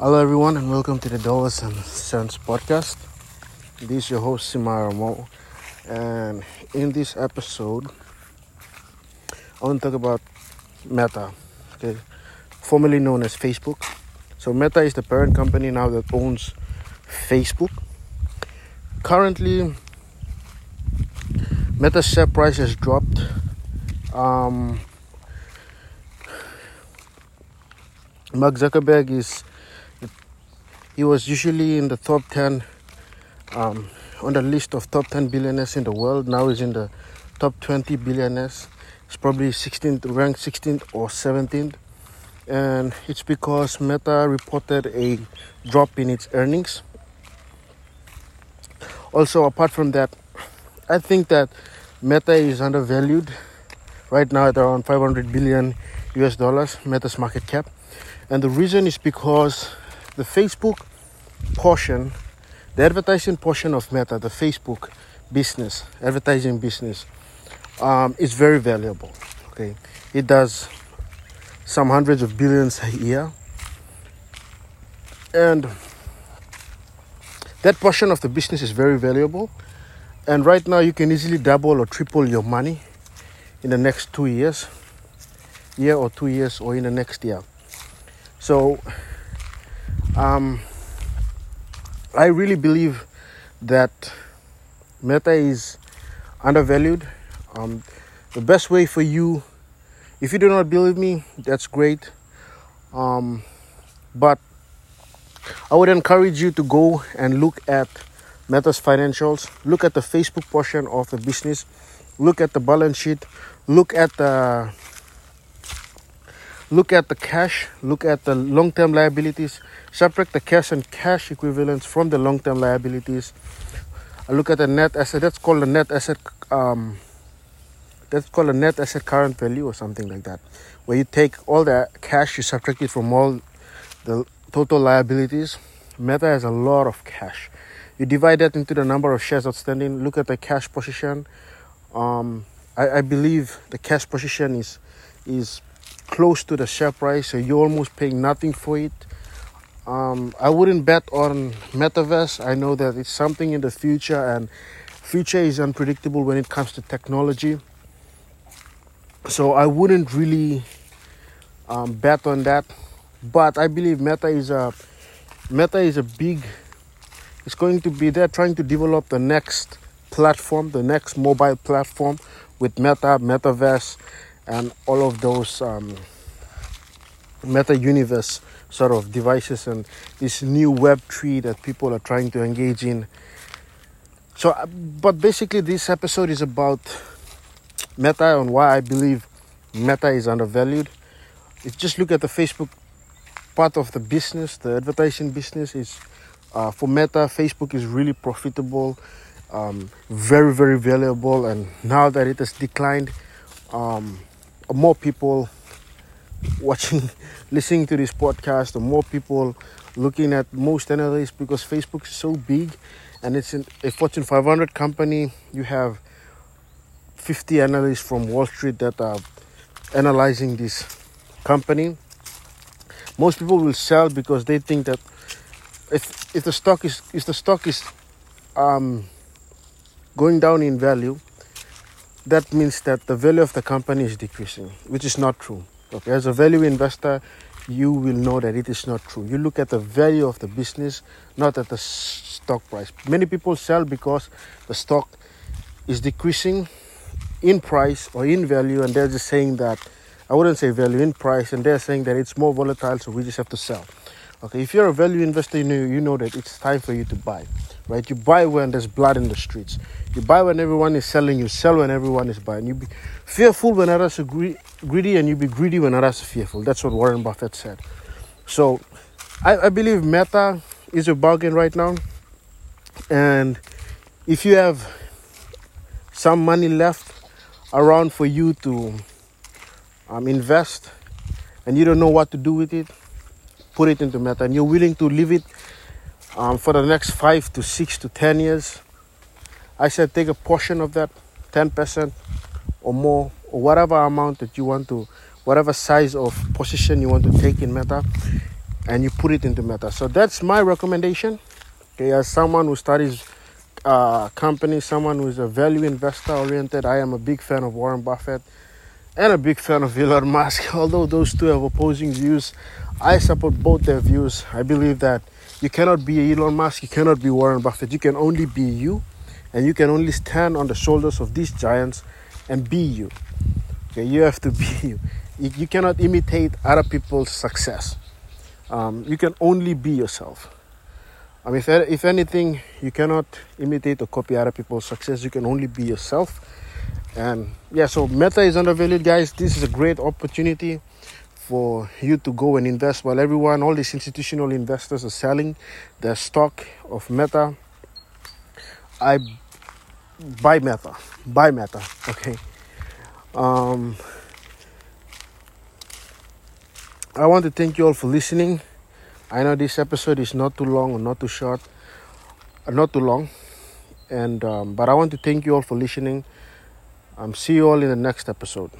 Hello, everyone, and welcome to the Dollars and Cents podcast. This is your host, Simara Mo, and in this episode, I want to talk about Meta, okay, formerly known as Facebook. So, Meta is the parent company now that owns Facebook. Currently, Meta's share price has dropped. Um, Mark Zuckerberg is he was usually in the top 10 um, on the list of top 10 billionaires in the world. Now he's in the top 20 billionaires. He's probably 16th, ranked 16th or 17th. And it's because Meta reported a drop in its earnings. Also, apart from that, I think that Meta is undervalued right now at around 500 billion US dollars, Meta's market cap. And the reason is because the Facebook portion, the advertising portion of Meta, the Facebook business, advertising business, um, is very valuable. Okay, it does some hundreds of billions a year, and that portion of the business is very valuable. And right now, you can easily double or triple your money in the next two years, year or two years, or in the next year. So, um, I really believe that Meta is undervalued. Um, the best way for you, if you do not believe me, that's great. Um, but I would encourage you to go and look at Meta's financials, look at the Facebook portion of the business, look at the balance sheet, look at the look at the cash, look at the long term liabilities, separate the cash and cash equivalents from the long term liabilities. I look at the net asset, that's called the net asset, um, that's called a net asset current value or something like that, where you take all the cash, you subtract it from all the total liabilities. Meta has a lot of cash. You divide that into the number of shares outstanding, look at the cash position. Um, I, I believe the cash position is is close to the share price, so you're almost paying nothing for it. Um, I wouldn't bet on metaverse. I know that it's something in the future, and future is unpredictable when it comes to technology. So I wouldn't really um, bet on that. But I believe Meta is a Meta is a big. It's going to be there trying to develop the next platform, the next mobile platform with Meta, Metaverse, and all of those um, meta universe sort of devices and this new web three that people are trying to engage in. So uh, but basically this episode is about meta and why i believe meta is undervalued. If just look at the facebook part of the business the advertising business is uh, for meta facebook is really profitable um, very very valuable and now that it has declined um, more people watching, listening to this podcast, or more people looking at most analysts because Facebook is so big and it's a Fortune 500 company. You have 50 analysts from Wall Street that are analyzing this company. Most people will sell because they think that if if the stock is if the stock is um, going down in value, that means that the value of the company is decreasing, which is not true. Okay, as a value investor, you will know that it is not true. You look at the value of the business, not at the stock price. Many people sell because the stock is decreasing in price or in value, and they're just saying that I wouldn't say value in price, and they're saying that it's more volatile, so we just have to sell. Okay, if you're a value investor, you know, you know that it's time for you to buy, right? You buy when there's blood in the streets. You buy when everyone is selling. You sell when everyone is buying. You be fearful when others are greedy, and you be greedy when others are fearful. That's what Warren Buffett said. So, I, I believe Meta is a bargain right now, and if you have some money left around for you to um, invest, and you don't know what to do with it put it into meta and you're willing to leave it um, for the next five to six to ten years, I said take a portion of that, 10% or more, or whatever amount that you want to, whatever size of position you want to take in meta, and you put it into Meta. So that's my recommendation. Okay, as someone who studies uh, company, someone who is a value investor oriented, I am a big fan of Warren Buffett and a big fan of Elon Musk. Although those two have opposing views, I support both their views. I believe that you cannot be Elon Musk, you cannot be Warren Buffett. You can only be you, and you can only stand on the shoulders of these giants and be you. Okay, you have to be you. You, cannot imitate other people's success. Um, you can only be yourself. I mean, if, if anything, you cannot imitate or copy other people's success. You can only be yourself. And yeah, so Meta is undervalued, guys. This is a great opportunity for you to go and invest while everyone, all these institutional investors are selling their stock of Meta. I buy Meta, buy Meta, okay. Um, I want to thank you all for listening. I know this episode is not too long or not too short, not too long, and um, but I want to thank you all for listening. Um, see you all in the next episode.